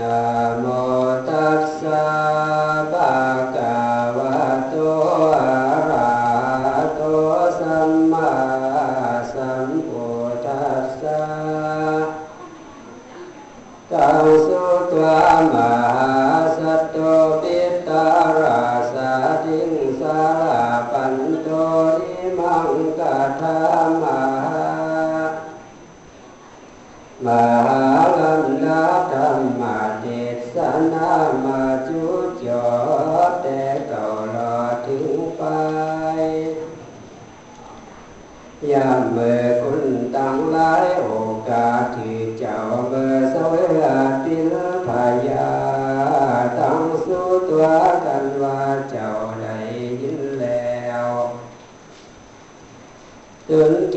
นะ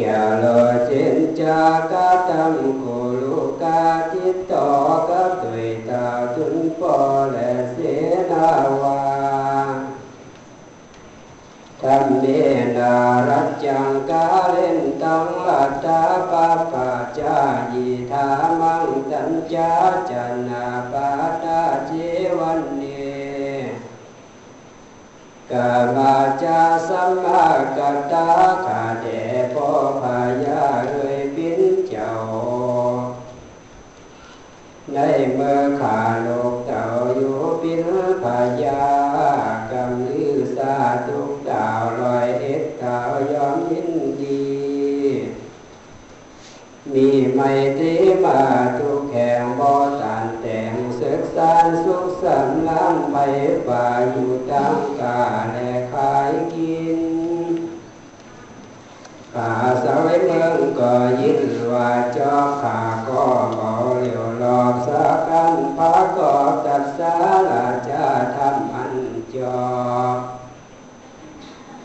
ตุนแก่ลอเจนจากาตัมกุลุกาทิตตอกับตุยตาตุนปอและเสนาวาธรรมเนนา รัจจังกาเลนตังอัตตาปาปาจายิธามังตัญจาจนาปาตาเปอพายาเลยปินเจ้าในเมื่อขาโลกเต่าอยู่ปินพายากำลือสาทุกดาวลอยเอ็ดดาวยอมยินดีมีไม่ตีมาทุกแข่งบ่ตานแต่งศึกษาสุขสันต์ล้ำไปฝ่าอยู่ตั้งกาล ก็ยินว่าจอขาก็เมาเหลียวหลอกสักกันพระก็ตัดสาลาจะทำอันจอบ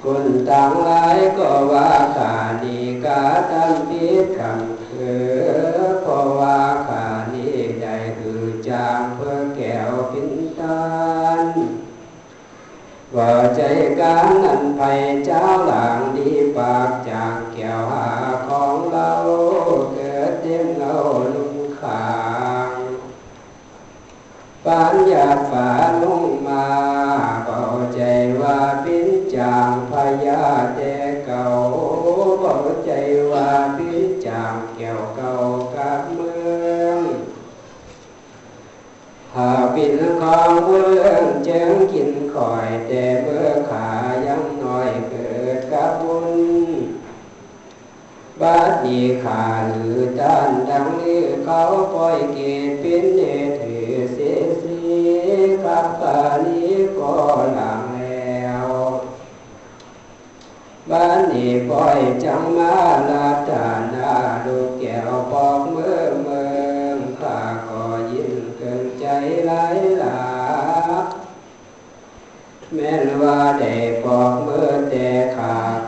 คุณต่างหลายก็ว่าขานีกาทำผิดคำคือเพราะว่าขานี่ได้คือจางเพื่อแก้วพินตานว่าใจการนั้นไปเจ้าหลังดีปากจา ขางปานยาฝาลุงมาเบาใจว่าปิ้นจางพยาแต่เก่าเบาใจว่าปิ้นจางแก้วเก่ากับเมืองหาปินของเมืองเจิงกินคอยแต่เมื่อขายงน้อยเกิดกับบุญ บาดนี้ขาหรือด้านดังนี้เขาปล่อยเกตเป็นเนถือเสียสีกับปานี้ก็หลังแล้วบ้านนี้ปล่อยจังมาลาดานาลูแก้วปอกเมื่อเมืองข้าก็ยินเกินใจหลายหลาแม้นว่าได้ปอกเมื่อแต่ข้าก็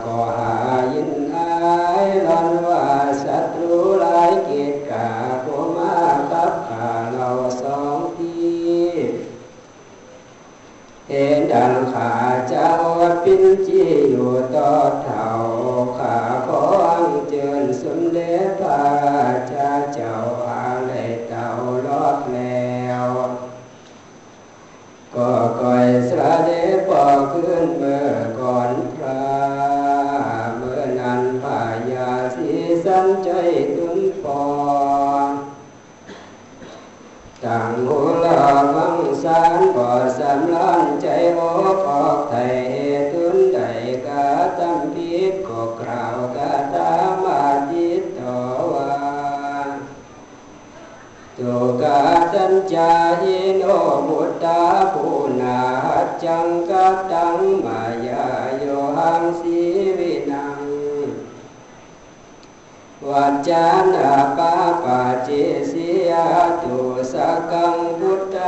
เจ้าปินจีอยู่ต่อเท่าขาขออังเจิญสมเด็จพระ มังสารบ่อสำลานใจโอกออกไทยตุนใดกาตำพิษก็กล่าวกาตามาติดต่อว่าตุกาตัญจายิโนบุตตาภูนาหัจจังกัตตังมายาโยหังสีวินัง วัจจานาปาปาเจสิยาตุสกังพุทธกาดุลาเจ้าลูกละเกป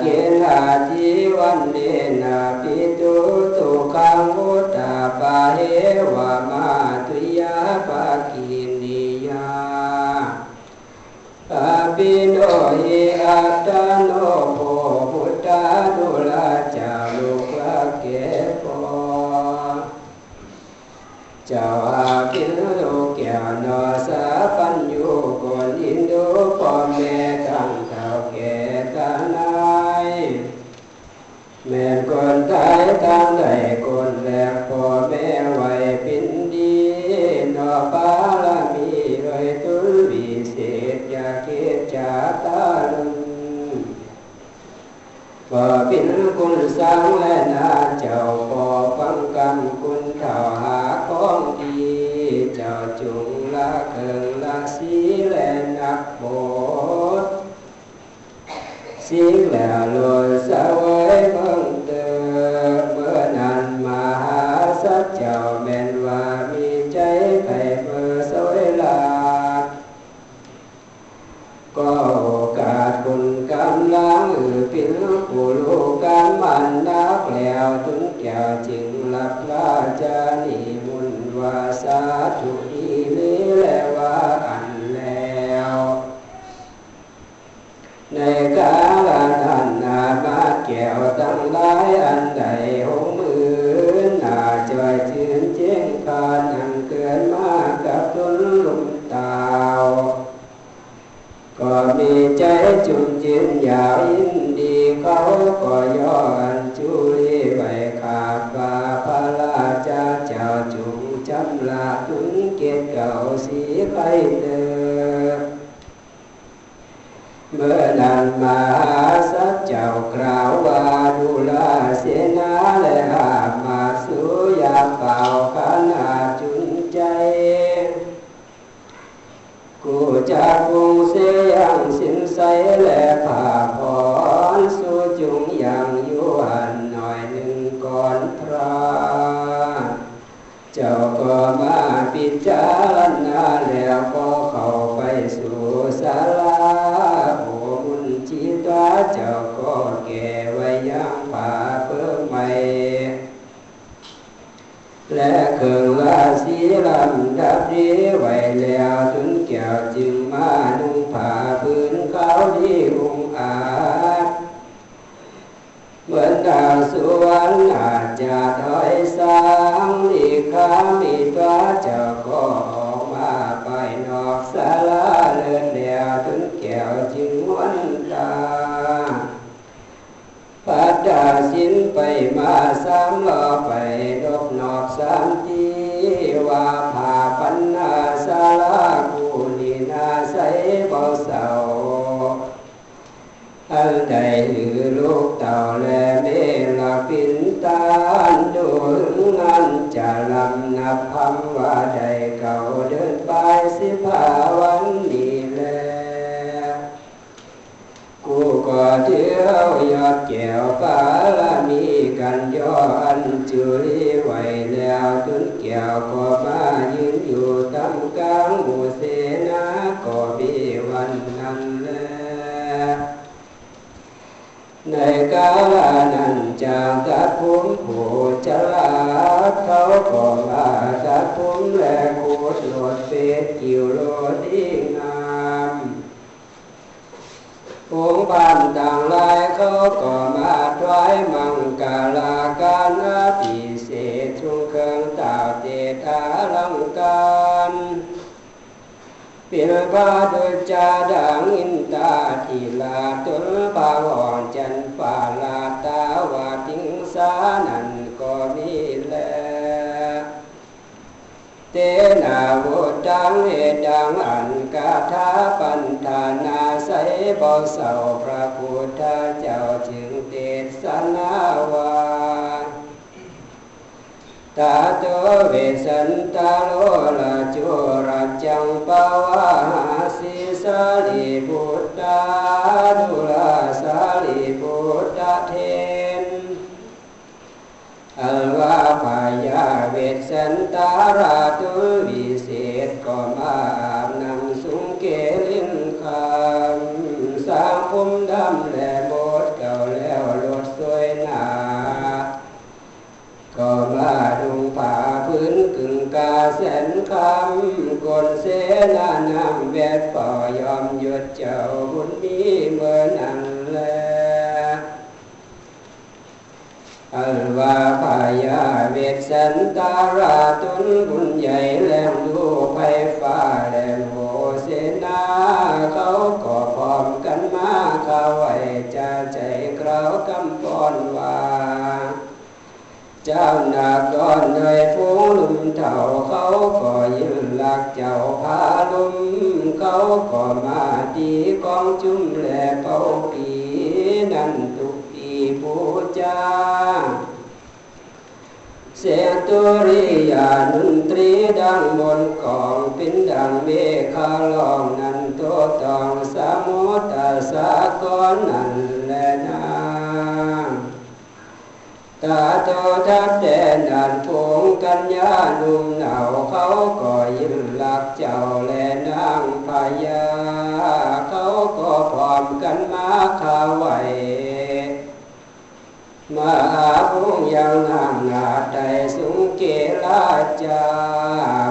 เกณาจีวันเดนาปิตุตุคังมุตตาปะเหวะมาตุยาปะกินิยาปะปิโนหิอัตตโนโพพุทธาดุลาจารุกะเกปเจ้าอาคิโลกแกนอสาปัญญู ยตั้งใดคนแรกพ่อแม่ไว้ปินดีนอปาลามีเลยตุลวิเศษอยาเกตจาตาลุนบ่เป็นคุณสร้างและนาเจ้าบ่ฟังกำคุณเท่าหาของดี เจ้าจุงละเคิงละสีและนักโบสสิ่งแล้วลอยสวยเพิ่ง แก่จึงหลับลาจานิมุนวาสาธุอีลีและว่าอันแล้ว ในกาลนั้นนามาแก้วตั้งหลายอันใดหงมือน่าจอยชื่นเจ้งพานังเกินมากับตนลุมตาวก็มีใจจุนจินอยากยินดีเขาก็ย้อ เก่าสีไปเดิมเมื่อนั้นมาสัจเจ้ากล่าวว่าดูลาเสนาและหามาสุยาเป่าขนาจุนใจกูจะคงเสียงสินใสและผ่าพรสู่จุงอย่างอยู่หันหน่อยหนึ่งก่อนพระเจ้าก็มาพิจารณา แล้วก็เข้าไปสู่ศาลาโอมุนจิตาเจ้าก็แก่ไว้ยังป่าเพิ่มใหม่และเครื่องราศีลำดับดีไว้แล้วถึงแก้วจึงมานุ่งผ้าพื้นเขาวดีองอาจเหมือนดาวสุวรรค์อาจจะถอยสางลีขามีตัวเจ้าก็าปัดดาสินไปมาสามลอไปดอกนอกสามทีว่าผ่าปันนาสาลากูลีนาใสเบาเศร้าอันใดหือลูกเต่าแลเมลาปินตานดูงานจะลำนับคำว่าใดเก่าเดินไปสิภาวัน นี้แลกูก็เที่ยวยอดแก้วฟ้าละมีกันย้อนจุลีไว้แล้วจนแก้วก็มายืนอยู่ตำกลางห มู่เสนาก็มีวันนั้นแลในกาลนั้นจางตัดผมผู้จลาดเขาก็มาตัดผมและโคตรโลดเป็ดกิวโลดดีงามพวงบ้านต่างหลายเขาก็มาถวายมังกาลาการนาพิเศษชุงเครื่องตาเตตาลังการเปลี่ยนบาดุจาดังอินตาทีลาตุลบาอ่อนจันปาลาตาวาติงสานัน เตนาวุตังเอดังอันกาธาปันธานาใสบ่เศร้าพระพุทธเจ้าจึงเทศนาวาตาโตเวสันตาโลละจุรัจจังปาวาหาสิสาลีพุทธาดุลาสาลีพุทธเทน อันวาพายาเวสันตาราตุวิเศษก็มานำสุงเกลินคำสร้างผมดำและโบดเก่าแล้วลดสวยหนาก็มาดูป่าพื้นกึ่งกาแสนคำกนเสนานำแวดป่อยอมหยุดเจ้าบุญมีเมื่อนั้นแล้ อัลวาพายาเวทสันตาราตุนบุญใหญ่แลมดูไฟฟ้าแลมโหเสนาเขาก็พร้อมกันมาเขาไว้จะใจเกรากำปอนว่า เจ้านาก้อนเลยฟูลุมเท่าเขาก็ยืนหลักเจ้าพาลุมเขาก็มาดีกองจุ่มแหลเป่าปีนั่น ทุกปีปูจาเสียงตุริยานุนตรีดังบนกองเป็นดังเมฆาลองนันโตตองสามุตตาสากรนันแลนาตาโตทับแดนดันพงกัญญานุ่มหนาวเขาก็ยิ้มหลักเจ้าและนางพญาเขาก็พร้อมกันมาขาไว้ มาอาพุงยังนางนาใดสุงเกลาจา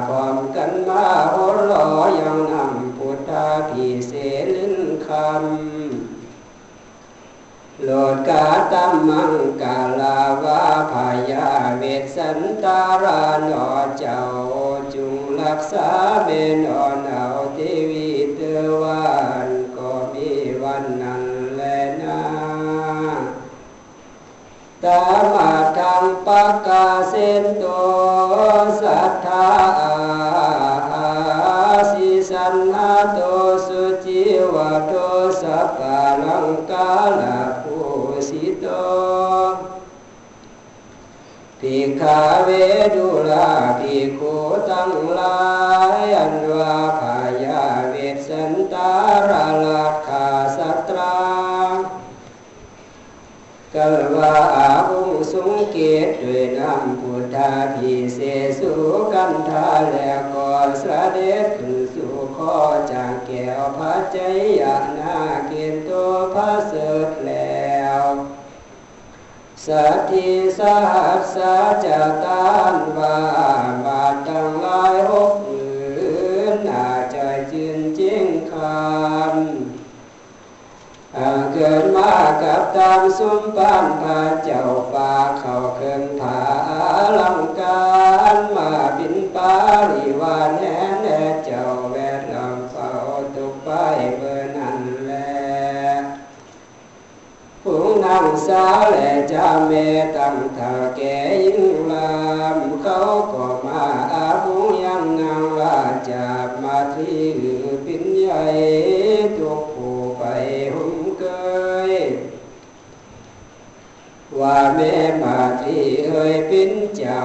พร้อมกันมาโหรอยังนำพุทธาพิเศษลิ้นคำโลดกาตัมมังกาลาวาพายาเวสันตารานอเจ้าจุงรักษาเบนอนเอาเทวีเตวัน ตามาทางปากาเสนโตสัทธาสิสันหาโตสุจิวะโตสัพพะลังกาลาภูสิโตภิกขาเวดุลาภิกขุตั้งหลายอันว่าพายาเวสสันตาราลัก กัลวาอาวุสุงเกตด้วยน้ำพุทธาพิเศษสุกันทาและก่อสเด็จขึ้นสู่ข้อจากแก้วพระใจยานาเกณฑ์ตัวพระเสดแล้วสัตถิสหัสสะจะตานวาบาทั้งหลายหกหมื่นอาจจะจืนจริงคำ อ่าเกิดมากับตามสุมปานพาเจ้าป่าเขาเคินผาลังการมาบินปาริวานแน่แน่เจ้าแวดล้อมเฝ้าตุกไปเบอร์นั้นแลผู้นางสาวและจ้าเมตั้งท่าแก่ยิ่งลามเขาก็มาอาภุยังนางว่าจะมาที่ปินใหญ่ ว่าแม่มาที่เอ่ยปิ้นเจ้า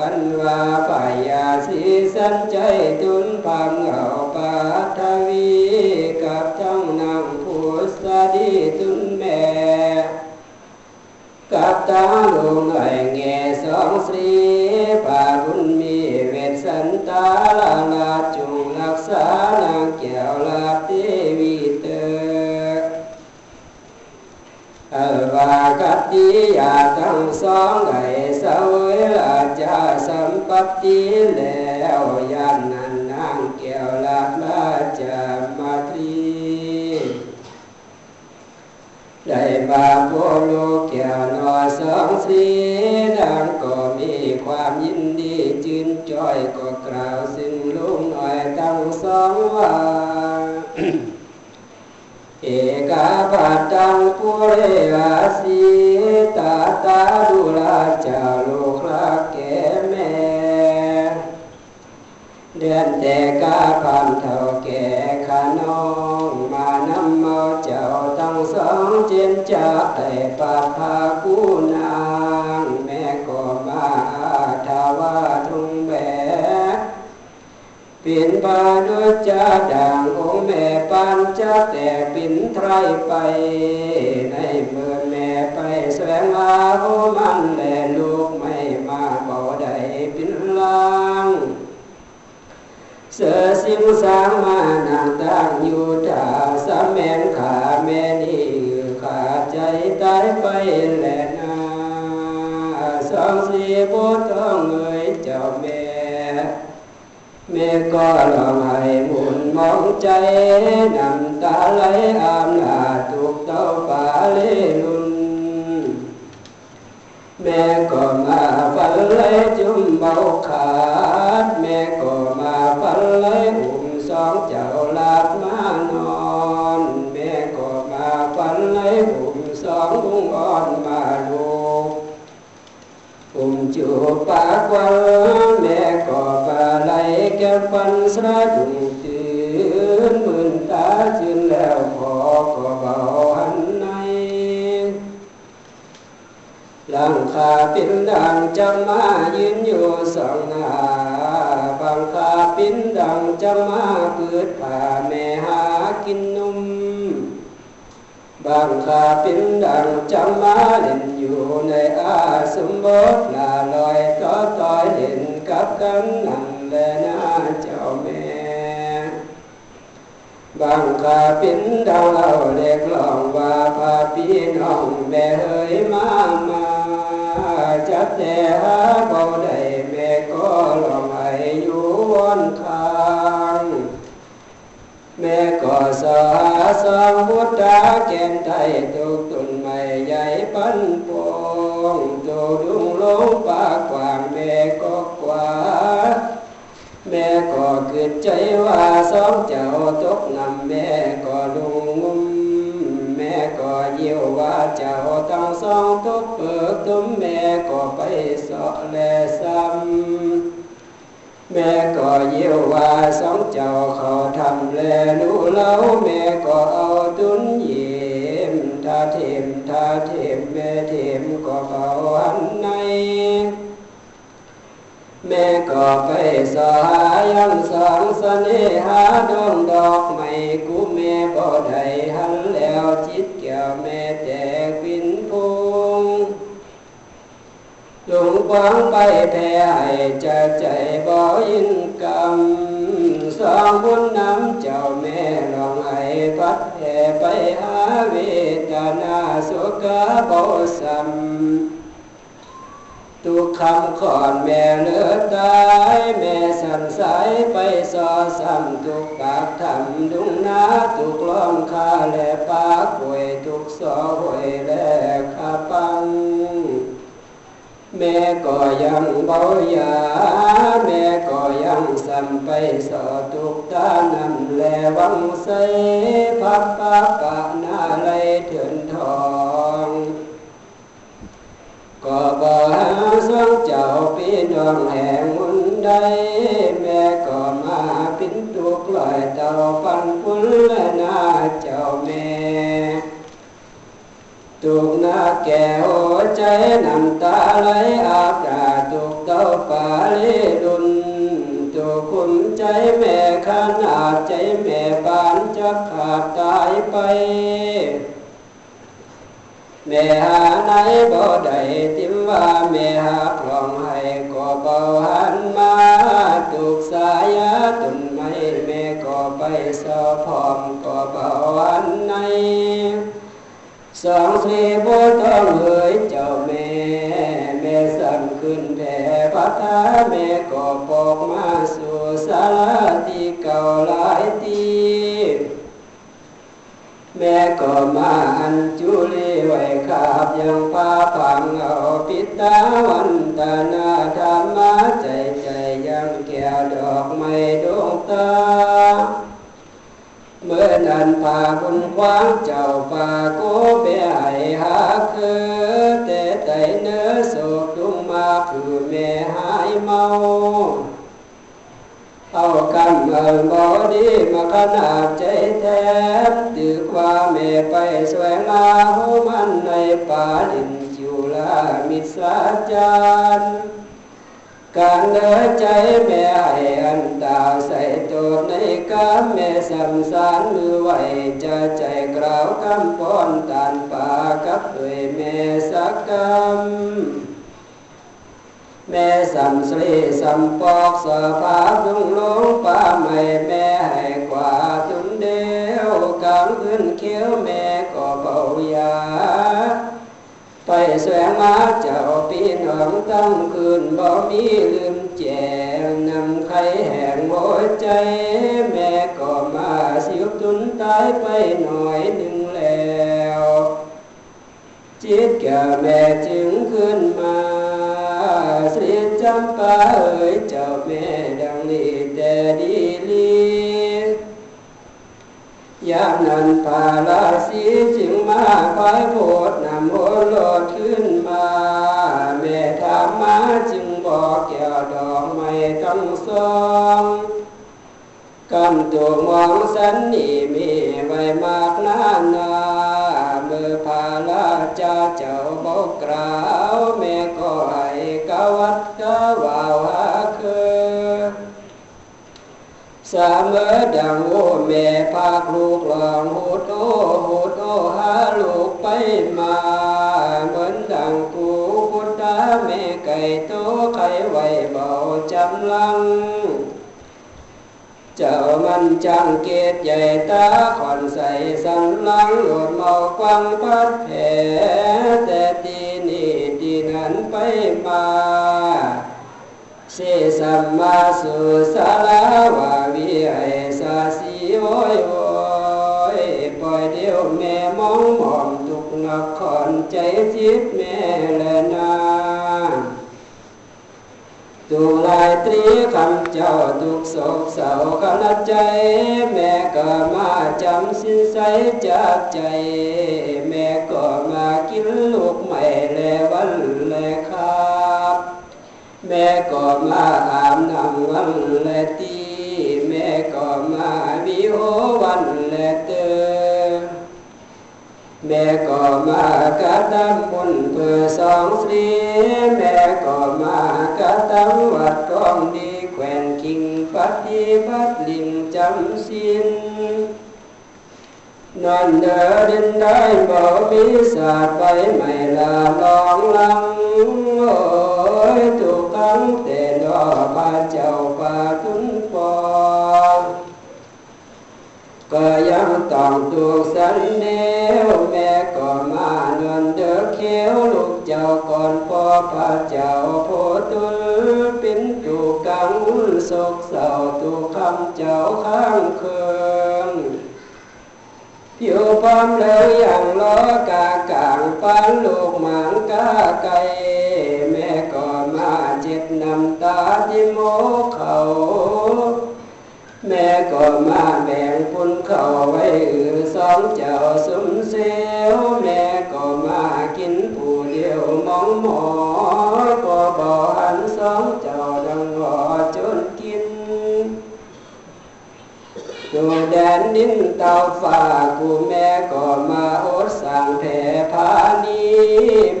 อันว่าปายาสีสันใจตุนพังเอาปาทวีกับทั้งนางผู้สดีตุนแม่กับตาลุงไอแง่สองสรีป่าบุญมีเวทสันตาลาลาจงรักษานางแก้วลาเทวีเตอ อัลวากั ตติยาทั้งสองได้เสวยลาจาสัมปัติแล้วยานนันนางแก้วลาลาจามาตรีได้บาโพโลกแก้วนอสองสีดังก็มีความยินดีจืนจ้อยก็กล่าวซึ่งลุงหน่อยทั้งสองว่า เอกาปัตตังปุเรอาสีตาตาดุลาจาลูกรักแก่แมเดือนแต่กาความเท่าแก่ขานองมานำมาเจ้าตั้งสองเจนจากแต่ปาพากูนางแม่ก็มาอาทาวาทุง ปิ่นบาดุจาด่างองแม่ปานจะแต่ปิ่นไทรไป ในเมื่อแม่ไปแสวงหาโอมันแลลูกไม่มาเบาใดปิ่นลางเสือสิงสางมานางตั้งอยู่ท่าสามแมนขาแม่นี่ขาใจตายไปแลนาสองสีบุตรต้องเอ่ยเจ้าแม่ แม่ก็ลองให้หมุนมองใจน้ำตาไหลอามลาถูกเต้าป่าเลลุน แม่ก็มาฝันไหลจุ่มเบาขาด แม่ก็มาฝันไหลอุ้มสองเจ้าลาดมานอน แม่ก็มาฝันไหลอุ้มสองลุงอ่อนมาลูกอุ้มจูบปากวันแม่ ก็ปลาไหลแก้ฟันสระดุงตื่นมื่นตาจืนแล้วพอก็เบาหันในหลังคาปินดังจะมายืนอยู่สองหน้าบางคาปินดังจะมาเปิดผ้าแม่หากินนุ่มบางคาปินดังจะมาเล่นอยู่ในอาสมบทลาลอยต่อต่อยเล่น กับกันนั่นแหละนะเจ้าแม่บางคาปินดาวเอาเล็กลองว่าพาพี่น้องแม่เฮ้ยมามาจับแต่หาเบาได้แม่ก็ลองให้อยู่วนคา แม่ก็สาสองพุทธาแกนไทยตุกตุนไม่ใหญ่ปันปงตัวดุงลงปากกว้างแม่ก็กว่า แม่ก็เกิดใจว่าสองเจ้าตกนำแม่ก็ลุงงุมแม่ก็เยี่ยวว่าเจ้าตั้งสองเปิกตุ้มแม่ก็ไปสอแลซ้ำแม่ก็เยี่ยวว่าเจ้าเขาทำแลรู้เล่าแม่ก็เอาตุนเยี่ยมทาเทมท่าเทมแม่เทมก็เบาหันใน แม่ก็ไปสหายังสองเสนหาดวงดอกไม้กูแม่บ่ได้หันแล้วจิตแก้วแม่แต่ หลงวางไปแพ้ให้จะใจบ่ยินกรรมสองบุญน้ำเจ้าแม่ลองให้พัดแห่ไปหาเวทนาสุขบ่สัมทุกคำขอนแม่เลือดตายแม่สั่นสายไปสอซ้ำทุกปากทำดุงนาทุกล้อมคาและปากหวยทุกสอหวยและขาปัง แม่ก็ยังเบายาแม่ก็ยังสั่ไปสอทุกตานำแลวังใสพับปากกะนาไหลเถื่อนทองก็บ่หาสองเจ้าพี่น้องแห่งมุนใดแม่ก็มาปินตุกลอยเต่าฟันพุ่นและนาเจ้าแม่ตุกนาแก่หัวใจน้ำตาไหลอาบดาตุกเต้าป่าเลดุนตุกคุมใจแม่ขนาดใจแม่ปานจะขาดตายไป แม่หาไหนบ่ได้ติมว่าแม่หาคลองให้ก็เบาหันมาตุกสายาตุนไม่แม่ก็ไปสอพร้อมก็เบาหันใน สองสีบุต้องเอ่ยเจ้าแม่แม่สั่นขึ้นแผ่พัฒนาแม่ก็ปอกมาสู่สารที่เก่าหลายทีแม่ก็มาอันจุลีไว้ขาบยังป้าผังเอาปิตาวันตานาธรรมาใจใจยังแก้วดอกไม้ดวงตา เมื่อนันพาบุญคว้างเจ้าป่าโกเบไอหาคือแต่ไตเนื้อโศกดุงมาคือแม่หายเมาเอากำเอิงบอดีมาขนาดใจแทบตึกว่าแม่ไปสวยลาหูมันในป่าดินจุลามิสาจารย์ การเดินใจแม่ให้อันตาใส่ตัวในกามแม่สำสารมือไหวจะใจกล่าวคำป้อนตานป่ากับด้วยแม่สักกรรมแม่สัมสรีสัมปอกสภาพดุงลงป่าไม่แม่ให้กว่าทุนเดียวกลางคืนเขียวแม่ก็เบายา ไปแสวงหาเจ้าปีน้องตั้งคืนบ่มีลืมแจงนำไข่แห่งหัวใจ แม่ก็มาสิวตุนตายไปหน่อยหนึ่งแล้วจิตแก่แม่จึงขึ้นมาเสียจำปาเอ๋ยเจ้าแม่ดังนี้แต่ดี ยามนั้นพาลาสีจึงมาคอยโพดนำโอรดขึ้นมาแม่ถามมาจึงบอกแก้วดอกไม้ทั้งสองกำตัวมองสันนี่มีไว้มากนานนาเมื่อพาลาจาเจ้าบอกกล่าวแม่ก็ให้กวัดกวาวา สามเอดังโอแม่พากลูกหลองหูโตหูโตหาลูกไปมาเหมือนดังกูพุทธาแม่ไก่โตไข่ไว้เบาจำลัง เจ้ามันจังเกตใหญ่ตาขอนใสสันหลังหลดเมากวังพัดแผลแต่ตีนี่ตีนั้นไปมา เสสัมมาสุสลาวาวิไอสาสีโอยโอยปล่อยเดียวแม่มองมอมทุกนักขอนใจจิตแม่และนาตุลายตรีคำเจ้าทุกโศกเศร้าขณะใจ แม่ก็มาจำสินใสจากใจ แม่ก็มากินลู แม่ก็มาอาบน้ำวันและตีแม่ก็มาวิโอวันและเตอแม่ก็มากระทำบุญเพื่อสองสรีแม่ก็มากระทำวัดกองดีแขวนกิ่งปฏิบัติลิงจำสินนอนเดินดินได้บ่มีศาสตร์ไปไม่ลาลองลังโอ้ยังแต่ดอพระเจ้าป่าทุนปอก็ยังต้องถูกสันเนวแม่ก็มาเนินเดือเขียวลูกเจ้าก่อนพ่อพระเจ้าโพตุลเป็นถูกกังโศกเศร้าถูกคำเจ้าข้างเคืองผิวพร้อมเลยอย่างล้อกากางปานลูกหมางกาไก่ เจ็บน้ำตาที่โมเขา แม่ก็มาแบ่งปุนเขาไว้อือสองเจ้าสมเซลแม่ก็มากินผู้เดียวมองหมอก็บ่หันสองเจ้า ดูแดนดินเตาฟ้ากูแม่ก็มาอดสั่งแผ่พานี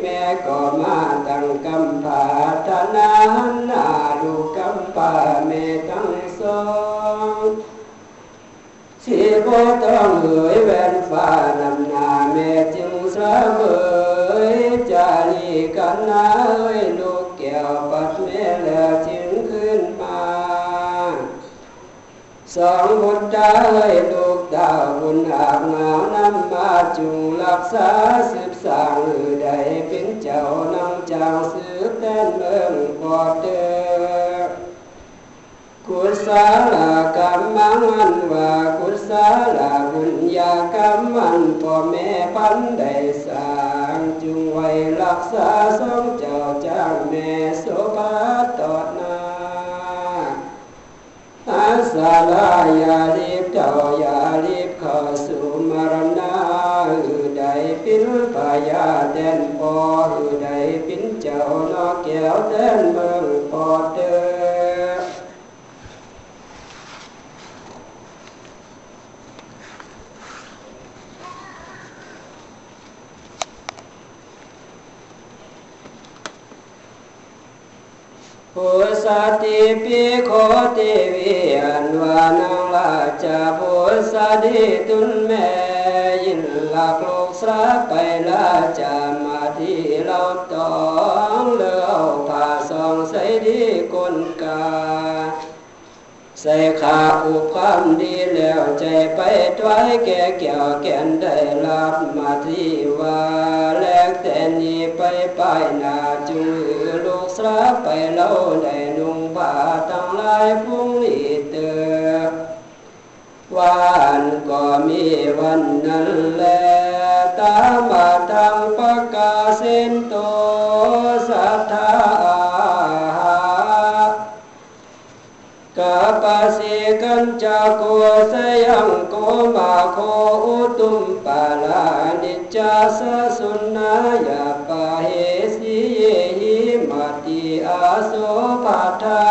แม่ก็มาตั้งกำผาธนาหน้าลูกกำป่าแม่ทั้งสองสิบ่ต้องเอ่ยแว่นฟ้านำหน้าแม่จึงเสมอจาลีกันนาเอ้ย สองบุตรได้ลูกดาวบุญอาบงาวน้ำมาจุงรักษาสืบสร้างหือใดเป็นเจ้านำจางสืบแดนเมืองปอดเด้อกุศลกรรมังอันว่ากุศลบุญญากรรมันพ่อแม่พันได้สร้างจุงไว้รักษาสองเจ้าจ้างแม่โสภาตอด ลาอย่ารีบเจ้าอย่ารีบเข้าสู่มรณะหือใดปินปายาแดนปอหือใดปินเจ้านอกแก้วแดนเมืองปอเดิน ปุสติปิโคติวิอันวานังลาจาปุสติตุนแม่ยินลักลูกสระไปลาจะมาที่เราต้องเล่าผ่าสองใสดีกลกา ใส่ขาอุบความดีแล้วใจไปถวายแก่แก้วแก่นได้รับมาที่ว่าแลกแต่นี้ไปป้ายนาจุงลูกสระไปเล่าได้นุ่งผ้าทั้งหลายพุ่งนี้เตอวานก็มีวานนั่นแลตามาทังประกาเซนตสัากาปาสิกันจากัวสยังโกมาโคอุตุมปาลานิจจาสสุนายาปาเหสิเยหิมาติอาโสปัทา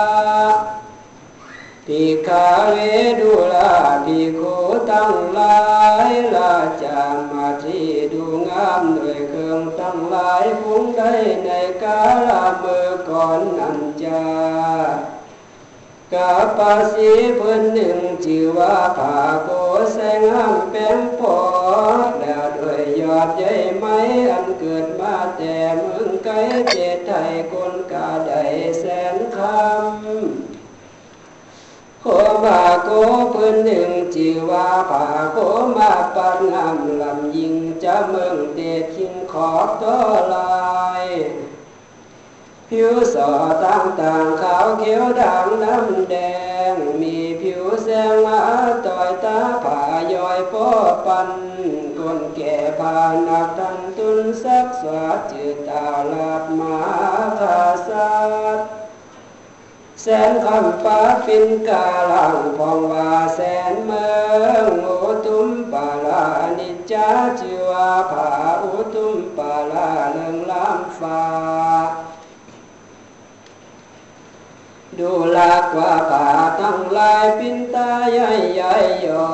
กาลเมื่อก่อนนันจากาปาสีเพิ่นหนึ่งชื่อว่าผาโกแสงห้ามแป้งพอแล้วด้วยยอดใหญ่ไม้อันเกิดมาแต่เมืองไกลเจตไทยคนกาได้แสนคำโคมาโกเพิ่นหนึ่งชื่อว่าผาโกมาปันงามลำยิงจะเมืองเตชิงขอบตัวลาย ผิวสอต่างๆขาวเขียวด่างน้ำแดง มีผิวแสงมาต่อยตาผ่ายอยป้อปันคนแก่ผ่านักทันตุนสักสวาจืดตาลาดมาคาสัดแสนคำป้าปินกาลังพองว่าแสนเมืองโอตุมปาลานิจาจิวาผาอุตุมปาลาเลิงล้ำฟ้า ดูลากว่าป่าตั้งลายปินตาใหญ่ใหญ่ยอ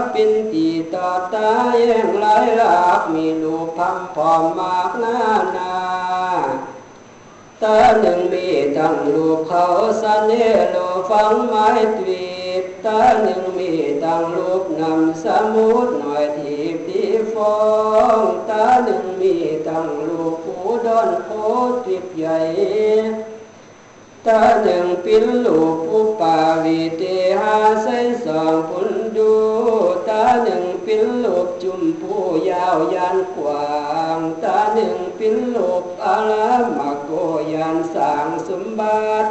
ดปินตีต่อตาแย่งลายลากมีลูกพังพอมมากหน้านาตาหนึ่งมีตั้งลูกเขาสันเนโลฟังไม้ตวีตาหนึ่งมีตั้งลูกนำสมุดหน่อยทีปีฟองตาหนึ่งมีตั้งลูกผู้ดอนโพติบใหญ่ ตาหนึ่งปิลลูปุปาวิเตหาใสสองปุนดูตาหนึ่งปิลลูปจุมผู้ยาวยานกว้างตาหนึ่งปิลลูปอาลามาโกยานสางสมบัติ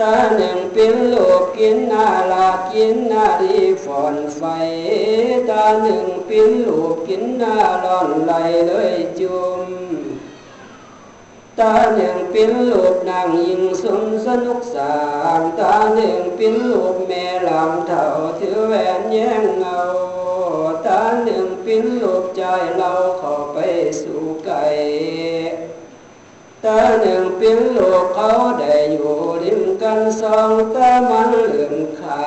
ตาหนึ่งเป็นลูกกินนาลากินนาดีฝอนไฟ ตาหนึ่งเป็นลูกกินนาลอนไหลเลยจุมตาหนึ่งเป็นลูกนางยิงสมสนุกสานตาหนึ่งเป็นลูกแม่ลำเท่าถือแหวนแย่งเงาตาหนึ่งเป็นลูกใจเราเข้าไปสู่ไก่ ตาหนึ่งเป็นลูกเขาได้อยู่ริมกันสองตามันเหลื่อมขา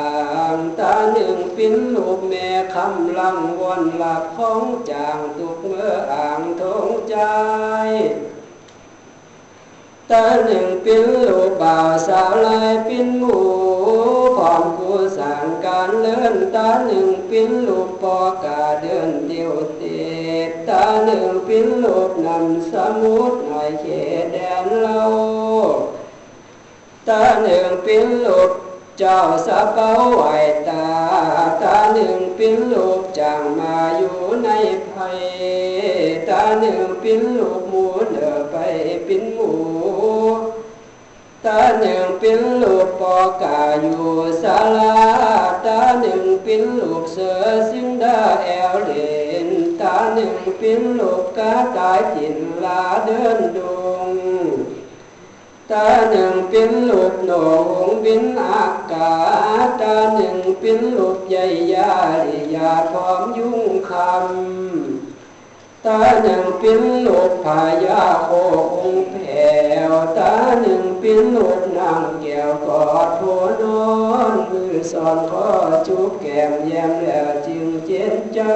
งตาหนึ่งเป็นลูกแม่คำลังวนหลับของจางตุกเมื่ออ่างทงใจตาหนึ่งเป็นลูกบ่าวสาวลายเป็นหมูพร้อมกูสางการเลื่อนตาหนึ่งเป็นลูกปอกาเดินเดียวเต ตาหนึ่งเป็นลูกนำสมุดหน่อยเขตแดนเล่าตาหนึ่งเป็นลูกเจ้าสะเป้าไหวตา ตาหนึ่งเป็นลูกจางมาอยู่ในภัย ตาหนึ่งเป็นลูกหมูเดินไปเป็นหมู ตาหนึ่งเป็นลูกปอกาอยู่ศาลา ตาหนึ่งเป็นลูกเสือสิงดาแอลเลนาหนึ่งเป็นลูกกาตายจินลาเดินดงตาหนึ่งเป็นลูกหนงบินอากาตาหนึ่งเป็นลูกใหญ่ยาลิยาพร้อมยุ่งคำตาหนึ่งเป็นลูกพายาโคองแผ่วตาหนึ่งเป็นลูกนางแก้วกอดโทนอนมือสอนข้อจุบแก้มแย้มแล้วจึงเจนจ้า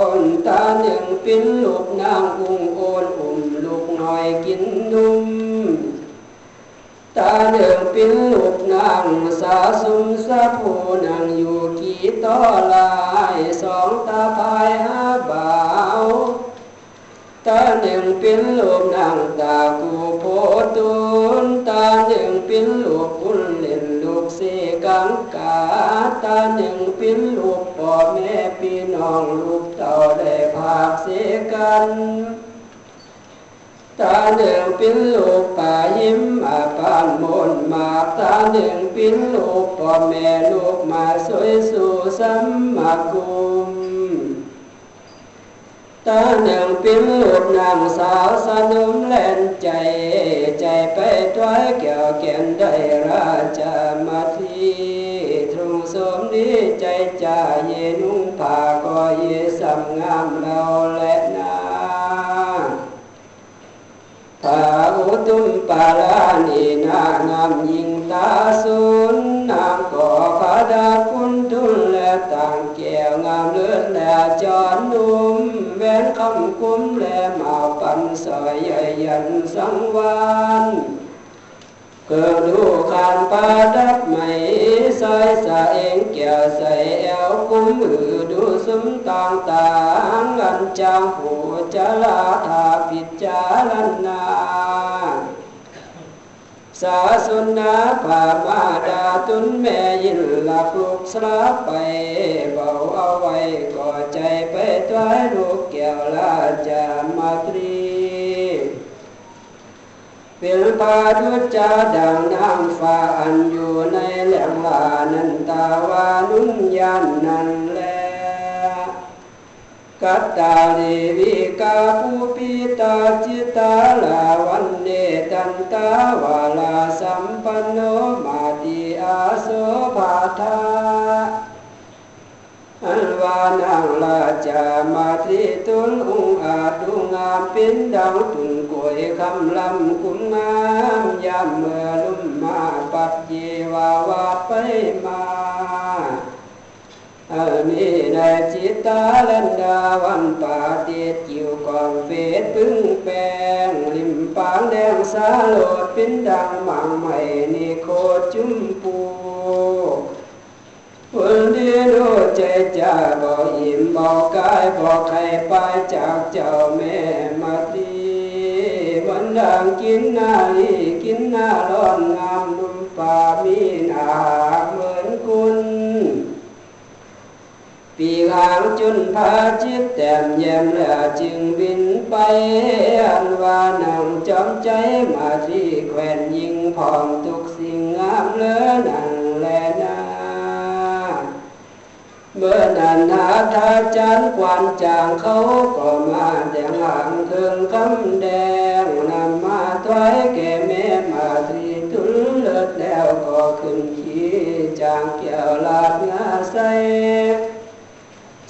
อนตาหนึ่งปิ้นลุดสาหน่อยหน่อยอินอ่อยให้แม่หาโพตาหนึ่งปิ้นลุดสาวปิ้นลุกนางอุ้งโอนอุ้มลูกหน่อยกินนุ่มตาเดิมเป็นลูกนางสาสุมสะผู้นางอยู่กี่ต่อลายสองตาพายห้าบา ตาหนึ่งเป็นลูกนางตากูโพตุนตาหนึ่งเป็นลูกอุ่นเล่นลูกเสกังกาตาหนึ่งเป็นลูกพ่อแม่พี่น้องลูกเต่าได้ภาคเสกันตาหนึ่งเป็นลูกป่ายิ้มมาปานมนมาตาหนึ่งเป็นลูกพ่อแม่ลูกมาสวยสู่สัมมากุม ตาหนึ่งเป็นลูกนางสาวสนุมแล่นใจ ใจไปต้อยเกี่ยวเกียนได้ราชามาทีทรงสมดีใจจ่าเยนุ่งผ้าก็เยสำงามเราและนาผาอุตุมปาลานีนางามยิงตาสุนนางก่อผาดาคุณทุนและต่างแก้วงามเลือดและจอนนุ่ม นคำคุ้มและมาปันสอยใหญ่ยันสังวานเกิดดูขานปาดับไม่ใส่สะเองแกี่ยวใส่แอวกุ้มมือดูสมต่างต่างอันจางผูจะลาทาปิดจารณา สาสุนาผามาดาตุนแม่ยินหลักลูกสลาไปเบาเอาไว้ก่อใจไปตัวลูกแก้วลาจามาตรีเป็นปาทุจาดังน้ำฟ้าอันอยู่ในแหลมลานันตาวานุญญาณนันแลกัตตาลีวิกาภูปิตาจิตาลาวันเน ตันตาวาลาสัมปันโนมาติอาโสภาทาอันวานังลาจามาทิตุนอุงอาจดูงามเป็นดังตุนกวยคำลำคุณงามยามเมื่อลุ่มมาปัดเยวาวาไปมาอา มีในจิตตาลันดาวันปาเตียจิวกองเฟดพึ่งแปงริมปางแดงสาโลดเป็นดังมังใหม่นิโคจุมปูวันดีโนใจจ่าบอกอิ่มบอกกายบอกใครไปจากเจ้าแม่มาตีวันดังกินหน้าลีกินหน้าร้อนงามนุ่มฟ้ามีนาเมือนคุณ ปีหางจุนพาจิตแต้มแยมแล้วจึงบินไปอันว่านังจอมใจมาที่แควนยิงพองทุกสิ่งงามเลือนั่นแลนาเมื่อนันหาทาจันกวนจางเขาก็มาแดงหางเทิงคำแดงนำมาถวายแก่แม่มาทีทุนเลิศแล้วก็ขึ้นขี่จางเกี่ยวลาดงาใส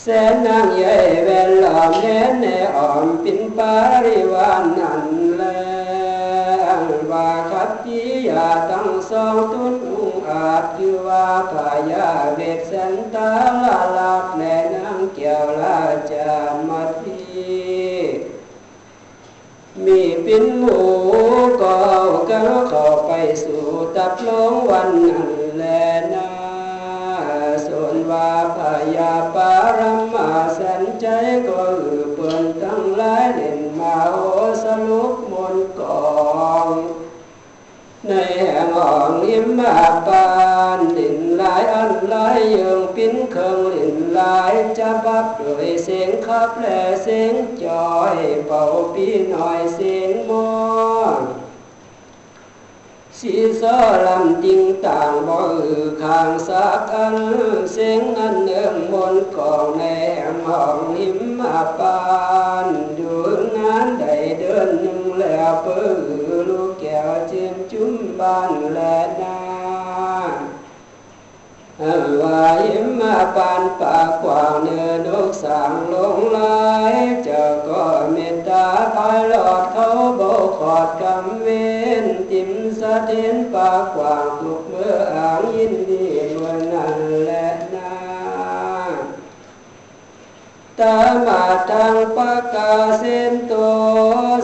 แสนนางใหญ่เวลลอมแน่แน่อ่อมปินปาริวานนันแลว่าขับจียาตั้งสองตุนอุงอาจคือว่าพายาเวกสันตาลาลาบแน่นางเกี่ยวลาจามาทีมีปินหมูก็เอากันเข้าไปสู่ตับลงวันนั้นแลนา ว่าพยาปารมาสันใจก็อือเปินทั้งหลายเด่นมาโอสรุปมนกองในแห่งอ่องอิมมาปานดินหลายอันหลายเยืองปิ้นเคิงลินหลายจะบับด้วยเสียงขับและเสียงจอยเป่าปีหน่อยเสียงมอง ต่างบ่อือข้างสักอันเสียงอันเนื่องมนต์ของในแห่ง วเปื้อลูกแก้วเจียมจุ้มบ้ายิมมาปานปากกว้างเนื้อนกสางลงลายเจ้าก็เมตตาพายหลอดเขาโบขอดกำเวนติมสะเทนปากกว้างปลุกเมื่ออ่างยินดีเมื่อนั้นแหละนาตามาทางปากกาเส้นโต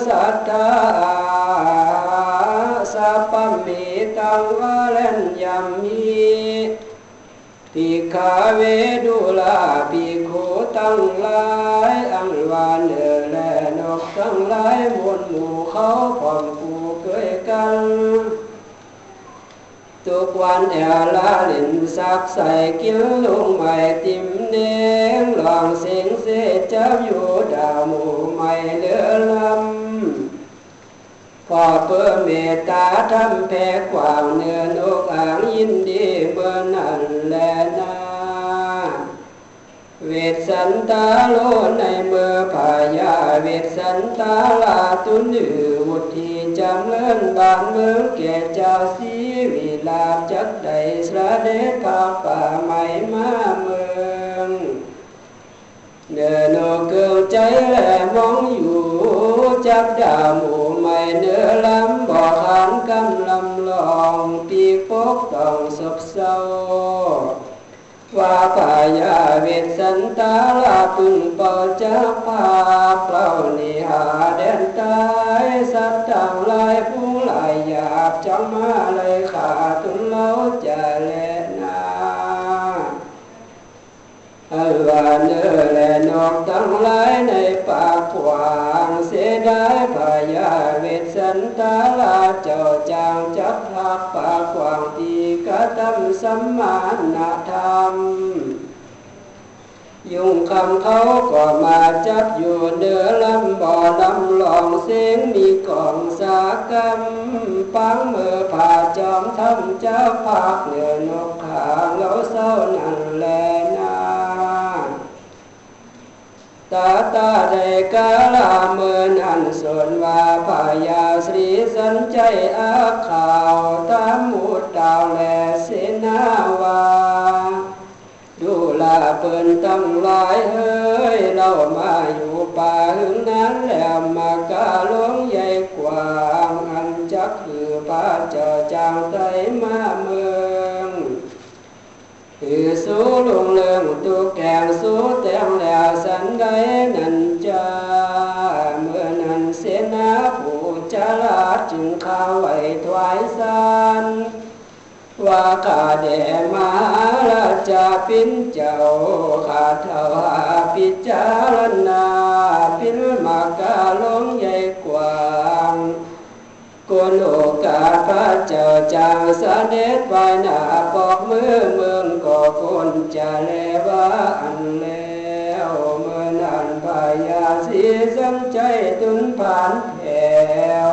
สัทธาสัพพมิตังวาเลนยามี ปิขาเวดุลาปิโคตั้งหลายอังวานเนและนกตั้งหลายมวลหมู่เขาพร้อมกูเกยกันทุกวันแอลาลินสักใส่กินลุงใหม่ติมเด้งลองเสียงเสจับอยู่ดาวหมู่ใหม่เลือลำ พอเพื่อเมตตาทำแพ้กว่างเนื้อนกอ่างยินดีเมื่อนั้นแลนาเวทสันตาโลในเมื่อพายาเวทสันตาลาตุนือวุธีจำเลินบานเมืองแก่เจ้าสีวิลาจักใดสระเดชภาป่าใหม่มาเมืองเดินโอเกิลใจแลมองอยู่จักดาหมูายาเวทสันตาลาพึงป่าจักภาพเปล่านิหาเดนตายสัตว์ต่างหลายผู้หลายหยาบจังมาเลยขาตุนเล้าจะแลนาอวานเนอแลนอกตั้งหลายในปากขวางเสียดายพายาเวทสันตาลาเจ้าจางจับหักปากขวางตีกระทำสัมมานธรรม ยุงคำเขาก็มาจับอยู่เนื้อลำบ่อลำลองเสียงมีกองสากรรมปังมือผ่าจอมทำเจ้าภาคเหนือนกขาเราเศร้านั่นแลนาตาตาได้กาลาเมินอันส่วนว่าพายาสรีสันใจอาข่าวตามมูดดาวแลเสนาวา เปินตั้งหลายเฮ้ยเรามาอยู่ป่าหึงนั้นแล้วมากาหลวงใหญ่กว่างอันจักคือพระเจ้าจางไตมาเมืองคือสู้ลุงเลืองตุกแกงสู้แต้มแล้วสันใดนันจาเมื่อนั้นเสนาผู้จาลาดจึงเข้าไว้ถวายสัน ว่าข้าแด่มาราชาปินเจ้าข้าเท่าหาพิจารณาพินมากาลงใหญ่กว่างกโอกาพระเจ้าจางเสด็จไปหน้าปอกมือเมืองก็คนจะเลวาอันแล้วเมื่อนั้นพายาสีสังใจตุนผ่านแถว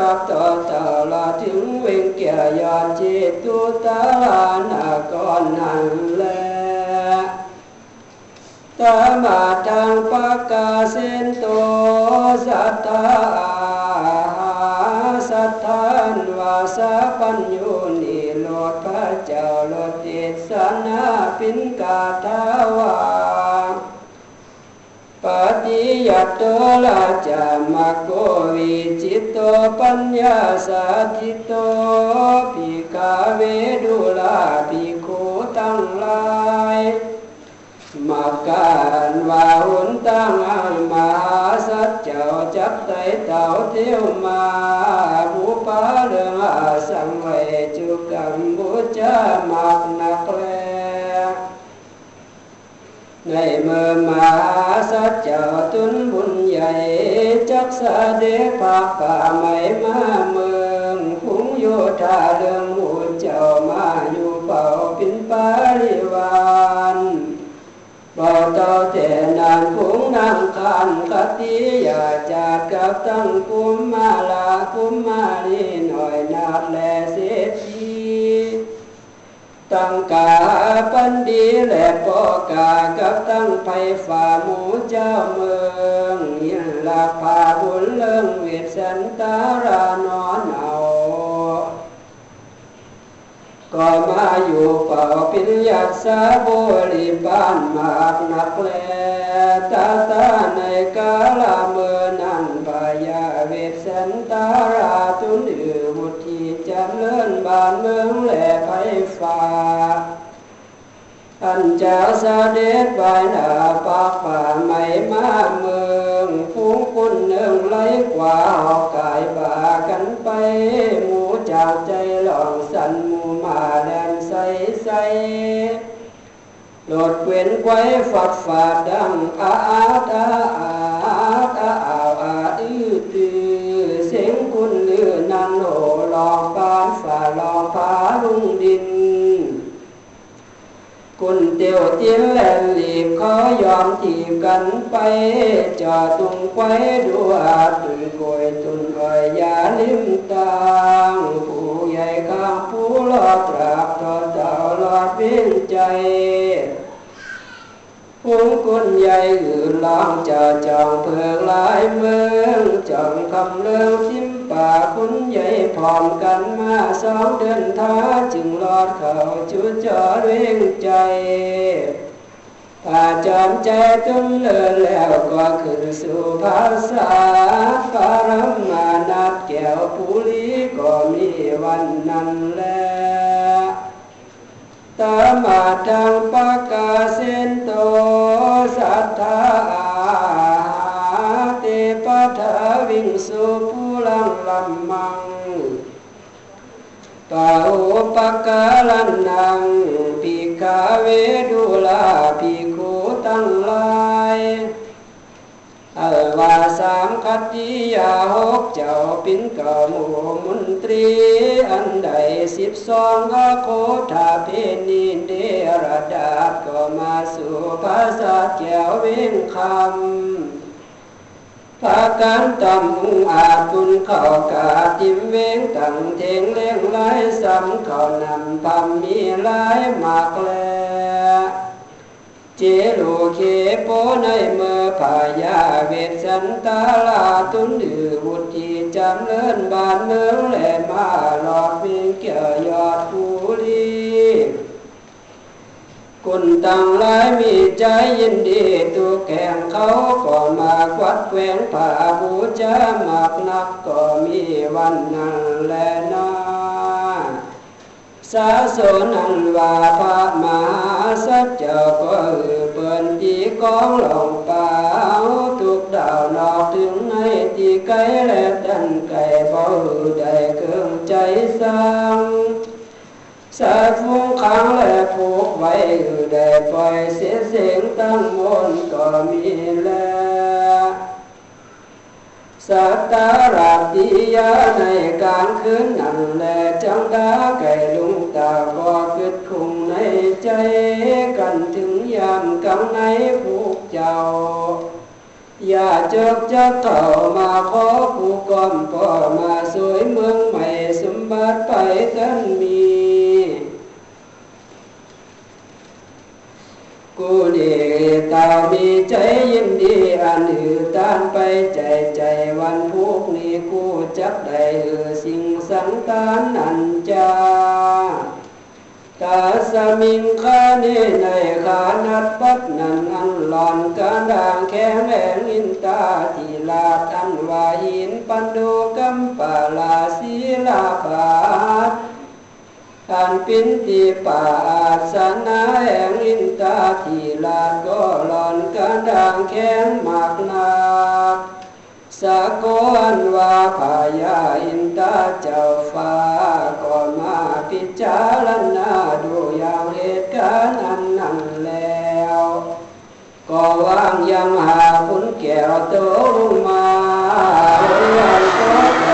ด็จออกจากพักป่าไม่เตี้ยวมาด้วยมากกะไกนักโสดนว่าได้หกสิบยศจะนากันนานาอัลาดาปาดาเดวุงก็จุจอตรักต่อลอดถึงเวงเกียยอดจิตตุตาลานากรนันแลตามาทางปากาเสนโตสัทธาสัทธานวาสาปัญญูนิโลดพระเจ้าโลดเดชสนาปินกาทาวา ฏิยัตโตลาจามะโกวิจิตโตปัญญาสาธิโตปิกาเวดุลาปิ Lệ mơ mà sát chờ tuấn bún dậy Chắc xa đế pháp và mấy ma mường. Cũng vô trà đường mù chào ma nhu phào pin phá đi văn Bảo tao thể nạn cũng năng khăn khát tí Và chạc các tăng cúm ma la, cúm ma đi Nói nạt lệ ตั้งกาปันดีและปอกากับตั้งไปฝ่าหมูเจ้าเมืองยินลาพาบุญเลิงเวทสันตารานอนเอาก็มาอยู่เป่าปิญญาสาบุริบ้านมากนักแลตาตาน อันเจ้าเสด็จไปหน้าปากป่าไม่มาเมืองฟูงคุณหนึ่งไหลกว่าหอกกายบากันไป หมูจากใจหลองสันหมูมาแดนใสใสโหลดเว้นไว้ฝัดฝาดดังอาอาตาอา กุนเตียวเตียนแลนหลีบเขายอมจีบกันไปจอตุงไว้ดูอาตุยกวยตุนอ่อยยาลิมตางผู้ใหญ่ข้างผู้ลอดตราบต่อเต่าลอดวินใจพุงกุนใหญ่อื่นล้างจะจองเพิงหลายเมืองจองคำเลื่องทิม ป่าคุณใหญ่พร้อมกันมาสองเดินท้าจึงลอดเขาจุดจอดเร่งใจถ้าจอมใจตุ้มเลินแล้วก็ขึ้นสู่ภาษาปารมานัดแก้วภูลีก็มีวันนั้นแลตามาทางปากาเซนโตสัทธาเตปะทาวิงสุภ ลังลัมมังปาอุปกาลันนังปิกาเวดุลาปิคูตั้งลายอัลวาสามคัตติยาหกเจ้าปินกหมู่มุนตรี อันใดสิบสองอโคธาเพนินเดรดาก็มาสู่ภาษาแก้วเว้งคำ พากันตำมุงอาจตุนเข้ากาติมเวงตั้งเทงเลี้ยงไล่ซ้ำเขานำพำมีหลายมากแลเจลูเคโปในเมื่อพายาเวสันตาลาตุนดือวุธีจำเลินบานเมืองแหลมาหลอดวิ่งเกี่ยวยอดภูลี คุณต่างหลายมีใจยินดีตัวแก่งเขาก็มาวัดแหวงผ่าบูชามากนักก็มีวันนั้นแลนาสาโสนันว่าพระมหาสัจเจ้าก็อือเปินตีกองหลงป่าทุกดาวนอกถึงในตีไกลและดันไก่บ่ได้เครื่องใจสัง สาธุขังและผูกไว้ได้ปล่อยเสียเสียงตั้งมนก็มีแล้วสัตตาราติยาในกลางคืนนั่นแหละจังดาไก่ลุงตาก็กึดคงในใจกันถึงยามกำในผูกเจ้าอย่าเจกจะเข้ามาขอผู้ก่อมพ่อมาสวยเมืองใหม่สมบัติไปกันมี กูดีตามีใจยินดีอันหือตานไปใจใจวันพวกนี้กูจักได้หือสิ่งสังตานนันจากาสมิงคาเนในขานัดปัดนันอันหลอนกาดางแข็งแรงอินตาทีลาทันวาหินปันดูกัมปาลาศีลาบาท การปินตีป่าอาสนาแห่งอินตาทีลาดก็หลอนกระดังแข็งมากนักสะกอนว่าพายาอินตาเจ้าฟ้าก็มาพิจารณาดูอย่างเหตุการณ์อันนั้นแล้ว ก็วางยังหาคุณแก้วโตลงมาเรียนก็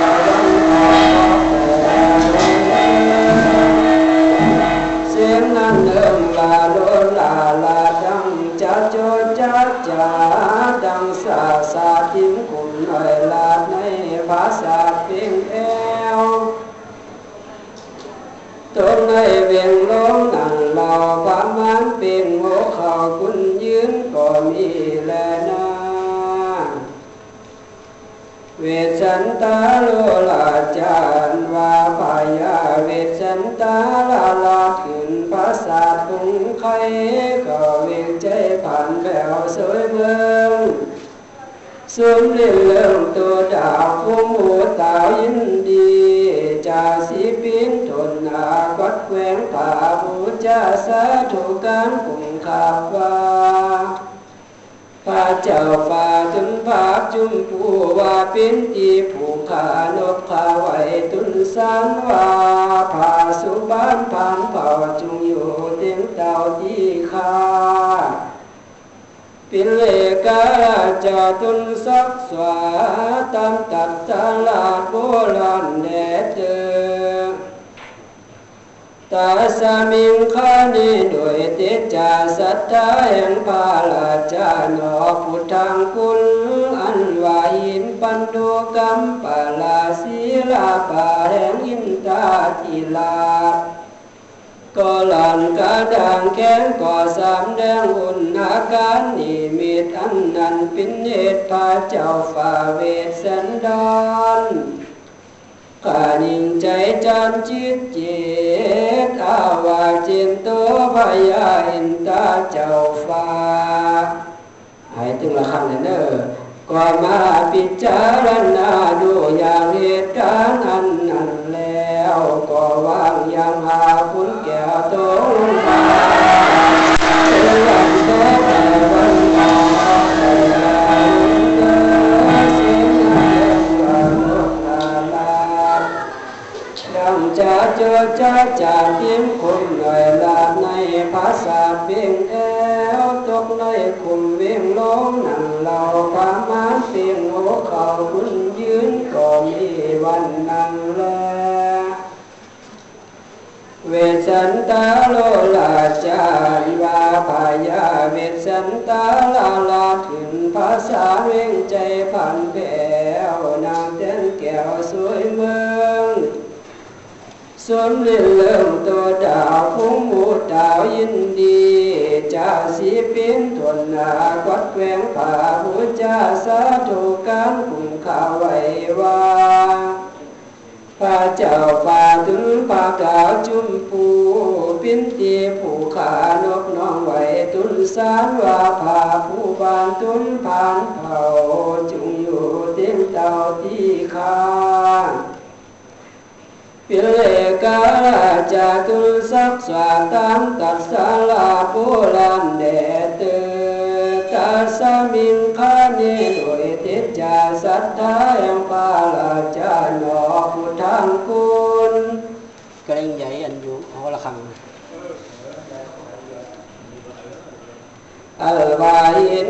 พระเจ้าฝ่าเวทสันดานกานิ่งใจจำจิตเจตอาวาจินตัวพยาอินตาเจ้าฟ้าหายถึงละคำเนอก็มาปิจารณาดูอย่างเหตุการณ์อันนั้นแล้ว ก็วางยางหาคุณแก่วตัวลงมา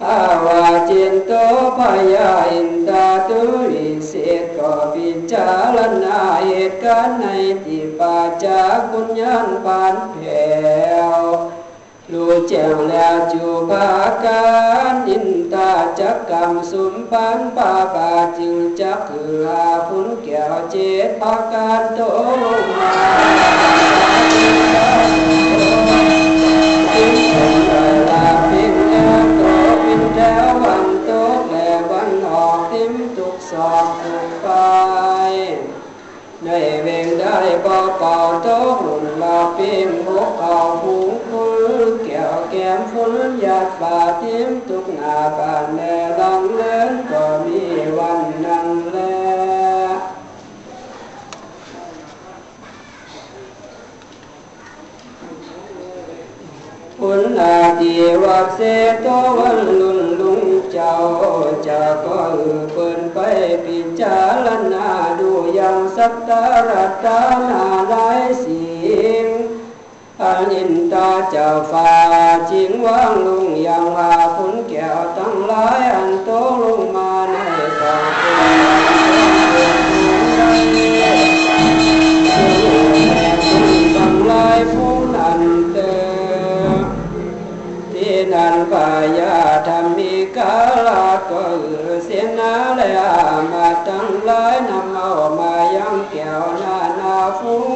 awacinto paya inda turi sit ko bichalan ait kan nai ti pa cha kunyan pan phèo lu chèng la chu ba kan in ta chắc cam sum pan pa pa chư chắc la phun kẹo chết pa can tô การแลลังเลก็มีวันนั้นแลคุณนาดีวักเสตวันลุนลุงเจ้าจะก็เอือเปินไปปิจารณาดูอย่างสัตตรัตนาได้สิง nhìn ta chờ pha chiến quán lung dòng mà phun kẹo tăng lái anh tố lung ma này ta tăng lái phun anh tê. Thiên anh và ya tham mi cá là cờ xin á lẽ à, mà tăng lái nằm ao mà dân kẹo na na phun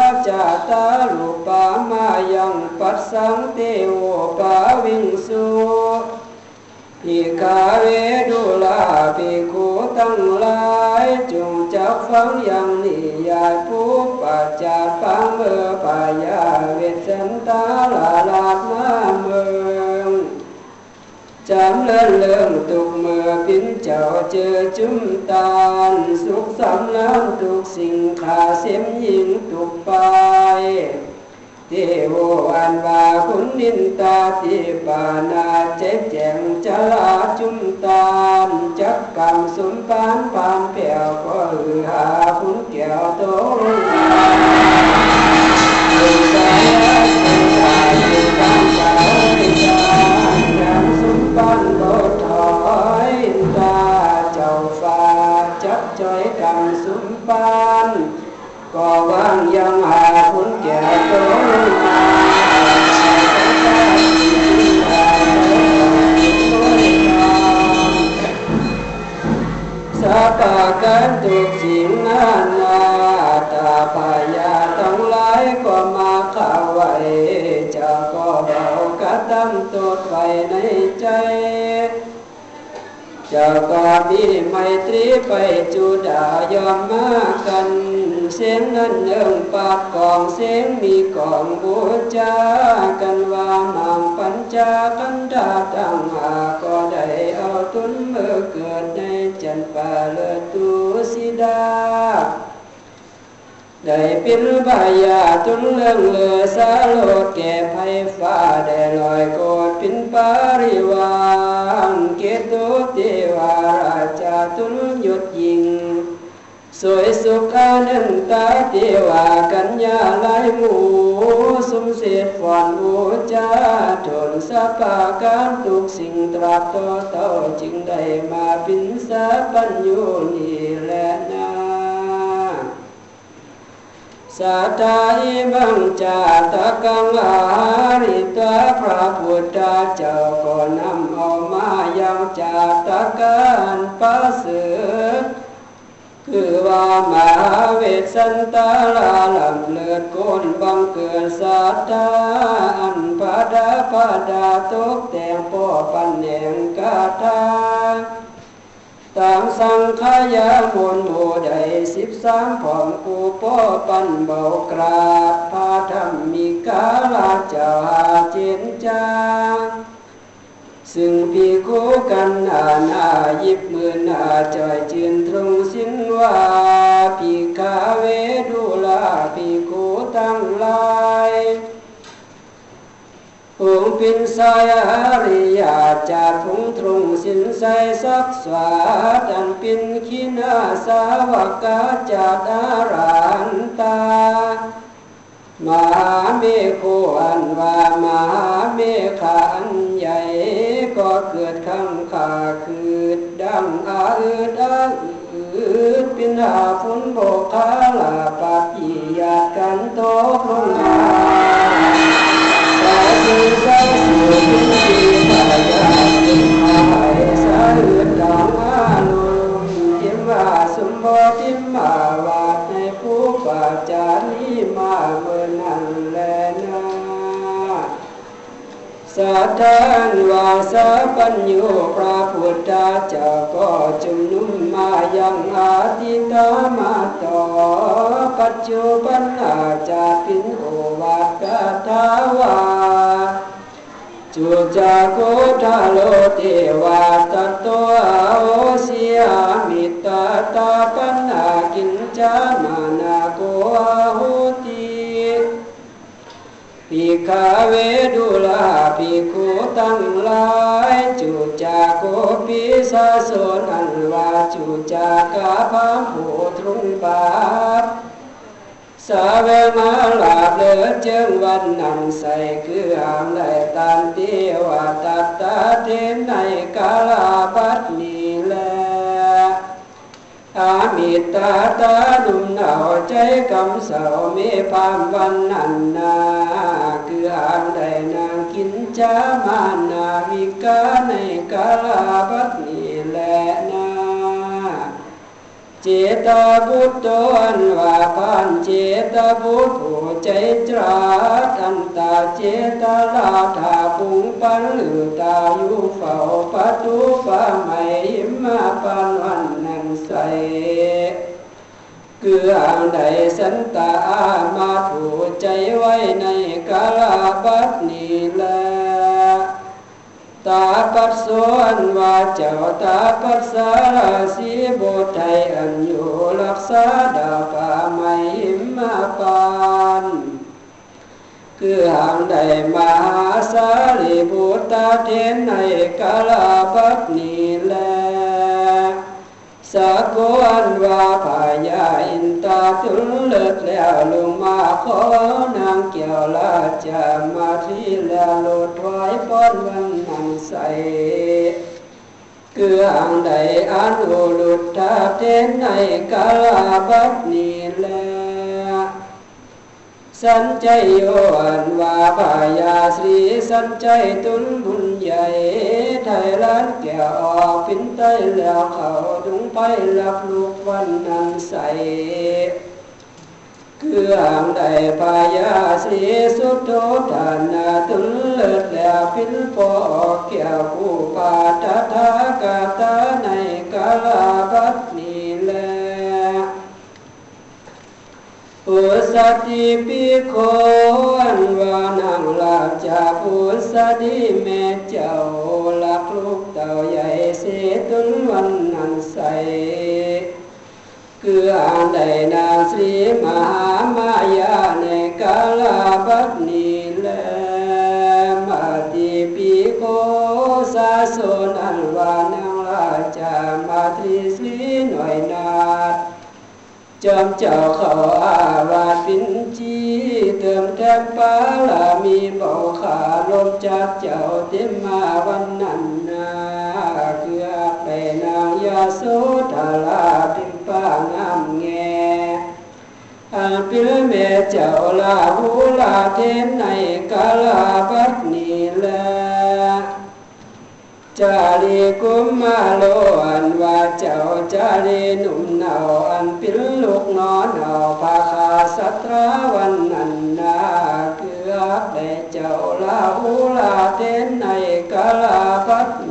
แก้วเก่าไม่แก้มกัน สมบัติมีเบาไหลอยู่ทางใดที่ด้านก็มีวันนั้นแล ตามาทางปากาเสนโตสัทธาจาตาลุปามายังปัสสังเตโวปาวิงสุอิคาเวดุลาภิกขุตั้งหลายจงจักฟังอย่างนิยายผู้ปัจจาปังเมื่อปายาเวสันตาลาลาดมาเมือง จำเลื่อนเลื่องตุกเมื่อพินเจ้าเจอจุมตานสุขสำล้ำทุกสิ่งขาเสียมยิงตุกไปเทโวอั นว่าคุณนินตาที่ปานาเจ็บแจงจลาจุมตานจักกรรมสมปานปานเปียวก็หือห ปากันทุกสิ่งนานาตาปายาทั้งหลายก็มาเข้าไว้จะก็เบากระตั้งตัวไปในใจ จะก็มีไมตรีไปจูดายอมมากัน เสียงนั้นเนื่องปากกองเสียงมีกองบูชากันว่ามังปัญจากันดาตังหาก็ได้เอาตุนเมื่อเกิดในจันปาเลตุสิดา ได้เป็นบายาตุนเรื่องเลือสาโลดแก่ภัยฟ้าได้ลอยโกดเป็นปาริวานเกตุเทวาราชาตุนหยุดยิง สวยสุขานันตาเทวากัญญาลายหมูสมเสษฟอนบูจาทนสะปาการทุกสิ่งตราบต่อเต่าจึงได้มาปินสะปัญญูนี่แหละนา สัตตาอิมังจาตะกังอาริตาพระพุทธเจ้าก็นำเอามายังจาตะกันปัสเสดคือว่ามหาเวสสันตาลาลำเลือดโกนบังเกิดสัตตาอันพาดาพาดาตกแต่งพ่อปันแหน่งกาทา ต่ามสังขยามนโมไดสิบสามผ่องกูป้อปันเบากราบพาธรรมีกาลาเจ้าเจนจางซึ่งพี่คู่กันอาณายิบมือนาจอยจืนตรงสินว่าพี่ขาเวดูลาพี่คู่ตั้งลาย ผงปินสายาริยาจาดผงตรงสินใสสักสวาดันปินขีนาสาวกาจาดอารันตา มาเมโคอันว่ามาเมขาอันใหญ่ก็เกิดคำขาคือดังอาอืดอาอืดปินหาฟุนโบกาลาปาปิยากันโตพิธีปายาสิหายสาธุดองา ลุยิมาสมบติมาวาดในผู้ปาจารีมาเมื่อนั้นแลน สัทธานวาสาปัญโยพระพุทธเจ้าก็จุมนุมมายังอาทิตามาต่อปัจจุบันอาจาปินโอวาทกทาวาจุจากโกทาโลเทวาตโตอาโอสิยามิตาตาปันนากินจามานาโกอาหุติ ปิคาเวดุลาปิคูตั้งหลายจุจากโกปิสาสนันวาจูจากาพามผูทรุงบาปสาเวมาลาเลือเจิงวันนันใสคือหามในตันเดียวตัตตาเทนในกาลาบัดนี้แล อามิตาตาดุมหนาใจกำเสามีพามวันนันนาคือหานใดนางกินจามานาวิกาในกาลาบัดนี้แลนาเจตาบุตรอันว่าพันเจตาบุตรผู ใจตราอันตาเจตาลาถาปุงปันหรือตาอยู่เฝ้าประตูฟ้าไม่มาปันวันนั่งใสเกืออังใดสันตามาถูใจไว้ในกาลาบัดนี้แล ตาปัสสวนว่าเจ้าตาปัสสาราสีบทไทยอันอยู่รักษาดาปาไม่มาปานคือหางใดมาหาสาลีบุตาเทนในกาลาบัดนี้แล สะกวนว่าพายาอินตาตุลเลิศแล้วลงมาขอนางเกี่ยวลาจะมาที่แล้วโลดถวายป้อนวันนังใสเกืออังใดอันโอลุดทาเทนในกาลาบัดนี้แล สันใจโยอันว่าพายาสรีสันใจตุนบุญใหญ่ไทยล้านแก้วออกฟินไตแล้วเขาดุงไปรับลูกวันนั้นใสเคืออ่างใดพายาสีสุดโทฐานาตุนเลิศแล้วฟินปอแก้วผู้ปาททากาตาในกาลาบัดนี้ ปุสติปิโคอันวานังลาจาปุสติแม่เจ้าลักลูกเต่าใหญ่เสตุนวันนันใสคืออันใดนางสรีมหามายาในกาลาบัดนี้แลมาติปิโคสาสนอันวานังลาจามาตรีสรีหน่อยนาดจอมเจ้าเขาอา วาปินจีเติมแทบปาลามีเบาขาลมจากเจ้าเต็มมาวันนั้นนาเกือไปนางยาโสธาลาพิมป้างามแงอันปิลเมเจ้าลาหูลาเทนในกาลาบัดนี้แล จารีกุมมาโลอันว่าเจ้าจารีหนุ่มเนาอันปิลลูกนอนเนาภาคาสัตราวันนันนาเกือบได้เจ้าลาหูลาเทนในกาลาพัดนี้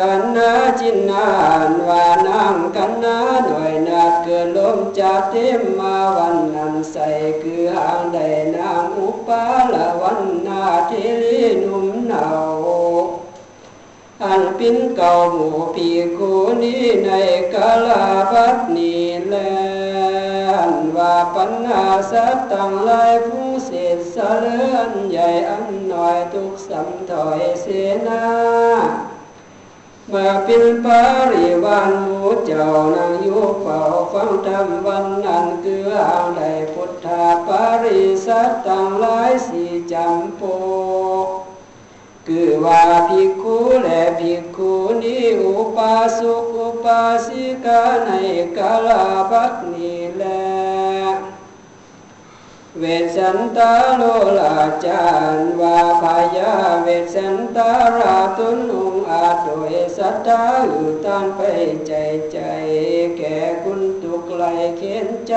กันนาจินนานวานางกันนาหน่อยนาเกิดลมจากเต็มมาวันนั้นใส่คือหางใดนางอุปาละวันนาเทลีนุ่มเนาอันปินเก่าหมู่ปีกูนี้ในกาลาบัดนี้แลอันว่าปัญหาสัตตังลายผู้เศษสะเลือนใหญ่อันหน่อยทุกสัมถอยเสนา มาเป็นปาริวันหมูเจ้านางยู่เฝ้าฟังธรรมวันนั้นคืออ่างใดพุทธาปาริสัตตังหลายสี่จำโปกคือว่าภิกขุและภิกขุนีอุปาสุอุปาสิกาในกาลาบักนี้แล เวสันตาโลลาจารวาพายาเวสันตาราตุนุงอาจโดยสัตตาอือตานไปใจใจ แก่คุณตุกไลเข็นใจ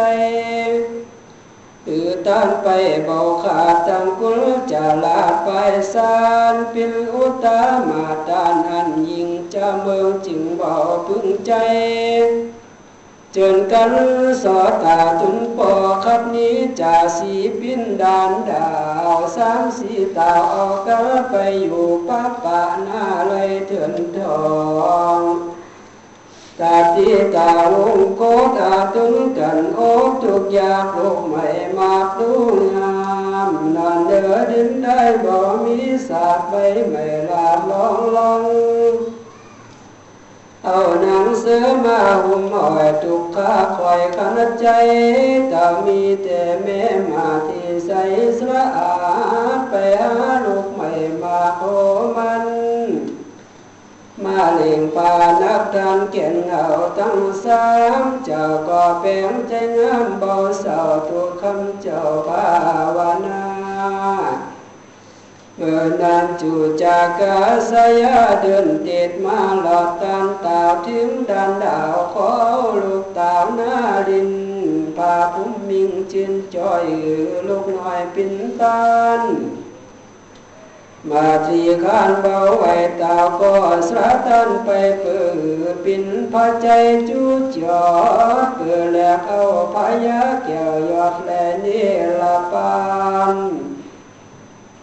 อือตานไปเบาขาดตังกุลจาลาดไปสานปิลอุตามาตานอันยิ่งจะเมืองจึงเบาพึงใจ เจินกันสอตาตุนปอครับนี้จ่าสีปินดานดาวสามสีตาออกกะไปอยู่ป้าปะหน้าเลยเถื่อนทองตาตีตาวงโกตาตุนกันโอกทุกอยากโลกใหม่มากดูงามนอนเดือดินได้บ่มีสาดใบไม่ลาลองลอง เอาหนังเสือมาหุ่มอ่อยทุกขาคอยขันใจตามีแต่แม่มาที่ใสสระอาดไปหาลูกใหม่มาโอมัน มาเล่งปานักทานเก่นเอาตั้งสามเจ้าก็แปลงใจงามเบาเศร้าตัวคำเจ้าภาวนา เมื่อนานจูจากาสยาเดินติดมาหลอดตานตาถึงดันดาวขอลูกตาวนาดินพาพุ่มมิงจินจอยลูกน้อยปินตานมาทีขานเบาไว้ตาก็สระตันไปเปือปินพระใจจูจอดเปือแลกเอาพายาเกียวยอดแลนี่ละปาน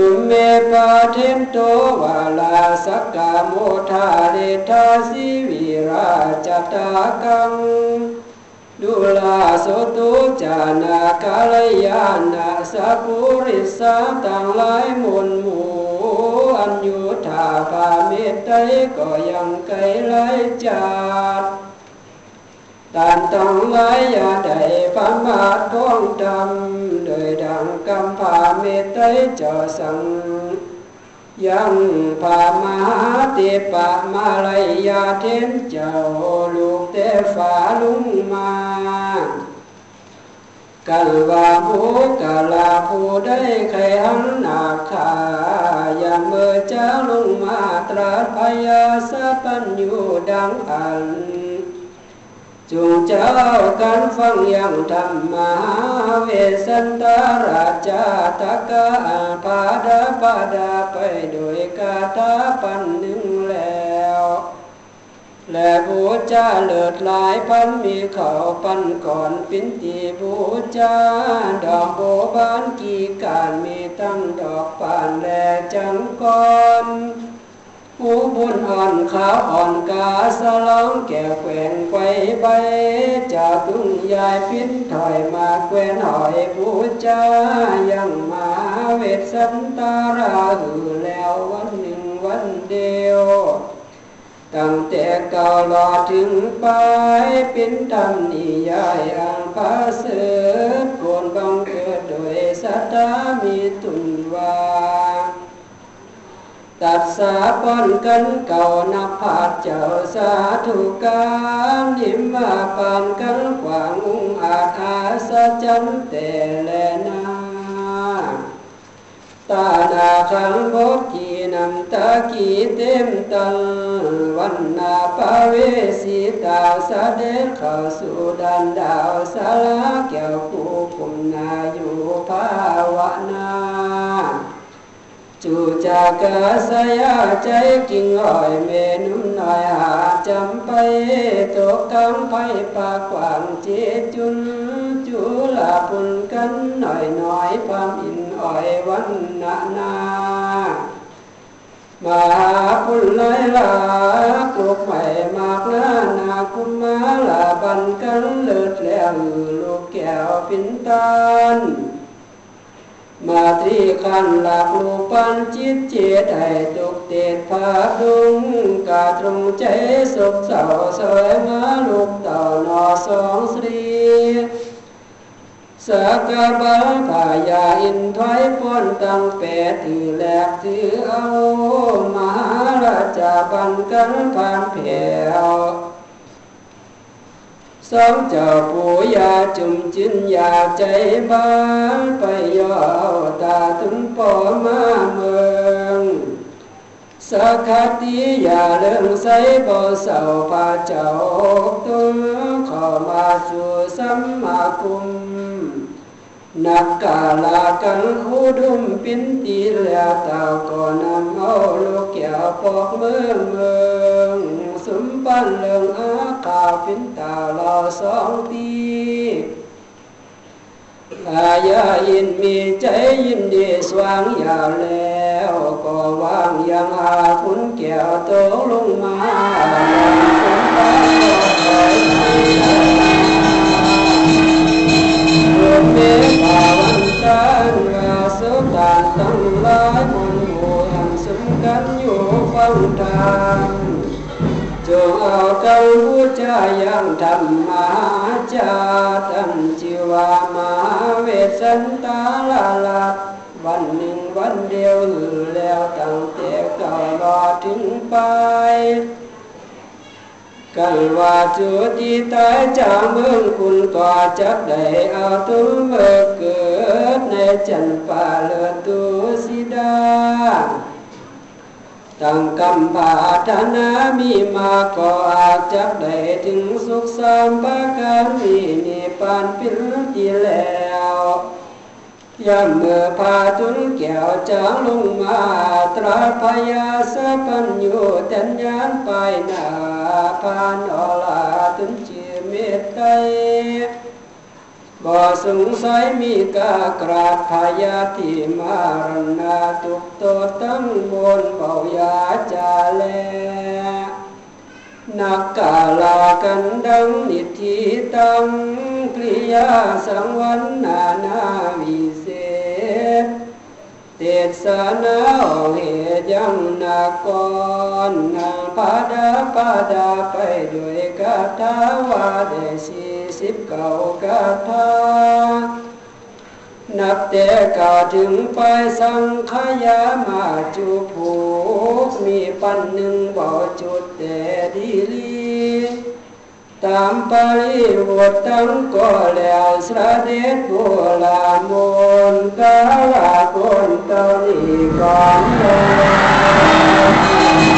สุเมในกาเทนโตวาลาสักกาโมทาเดทาสิวิราจตากังดุลาโสตุจานาคาลยานาสัพพุริสาตังหลายมนหมู่อันยุธาภาเมตไตก็ยังไกลไลจัด ตานต้องหลายอย่าได้ฟังบาทของธรรมโดยดังกำพาเมตไตเจ้าสัง ยังพามาเตปะมาลายยาเทนเจ้าลูกเตฝาลุงมากัลวาภูกาลาผู้ได้ใครหันหนาคาอย่าเมื่อจ้าลงมาตรัสพยาสะปัญญูดังอัน จงเจ้าการฟังย่างธรรมาเวสันตาราชาตะกาปาดาปาดาไปโดยกาตาปันหนึ่งแล้ว และบูชาเลิศหลายพันมีเขาปันก่อนปินตีบูชาดอกโบบานกี่การมีตั้งดอกปานแลจังก่อน หูบุญอ่อนขาอ่อนกาสลองแก่แขวนไว้ใบจากตุ้งยายพินถอยมาแขวนหอยบูชายังมาเวทสันตาราหือแล้ววันหนึ่งวันเดียวตั้งแต่เก่าลอถึงไปเป็นธรรมนิยายอังพาเสดโกนบังเกิดโดยสัตตามีตุนวา ตัดสาปนกันเก่านับผาดเจ้าสาธุการนิมมาปานกันขวางอุงอาจอาสะจันแต่แลนาตาดาขังโพกีนำตากีเต็มตังวันนาปาเวสีดาวสะเด็จเข้าสู่ดันดาวสาลาแก้วกูกุมนาอยู่ภาวนา จูจากาสยาใจกิ่งอ้อยเมนุ่มน้อยหาจำไปตกกำไผ่ปากกว้างเจจุนจุลาปุนกัน มานามาหาปุนไลลากลูกใหม่มากนานาคุมมาลาบันกันเลิศแล้วลูกแก้วปินตานมาตรีขันหลักลูปันจิตเจตให้ตกเตดพาดุงกาตรงใจสกเสาสวยมาลูกเต่านอสองสรีสกบาพายาอินถอยพ้นตั้งแปดถือแหลกถือเอา มหาราชาบันกันผ่านแผ่ว สองเจ้าปู่ยาจุมจินยาใจบ้านไปย่อเอาตาถึงปอ นักกาลากันคูดุมปินตีแล้วเต่าก็นำเอาลูกแก้วปอกเมืองเมืองสมปันเลืองอาคาฟินตาลอสองตีลายายินมีใจยินดีสว่างยาวแล้วก็วางยังอาคุณแก้วโตลงมาสมปันคอยรวมเมตตาวันกันวาสุตานตั้งหลายมนโหยังสมกันอยู่ฟังธรรมจงเอากำพูดจายังธรรมาจาตันจิวามาเวสันตาลาลาวันหนึ่งวันเดียวหรือแล้วตั้งแต่เก่ารอถึงไป กันว่าจุติตายจาเมืองคุณก็จักได้เอาตุ้มเมื่อเกิดในจันป่าเลือตุสิดาตั้งกำปาธนามีมาก็อาจจักได้ถึงสุขสามปาการมีนิพานพิรติแล้วยามเมื่อพาทุนแก้วจางลงมาตราพยาสะปัญโยตัญญานไปหนา พานอลาตุนจีเมตไตบ่สงสัยมีกากราดพยาที่มารณาตุกโตตั้งบนเบายาจาแลนักกาลากันดังนิธิตังกริยาสังวันนานาวิเศ เตสนาเหตุยังนากรนางพาดาพาดาไปด้วยกาถาวาเดสีสิบเก้ากาถานับแต่กาถึงไปสังขยามาจุผูกมีปันหนึ่งเบาจุดแต่ดีลี ตามปริวดตั้งก็แล้วสระเด็จโบรามนกาลาคนตอนนี้ก่อนเลย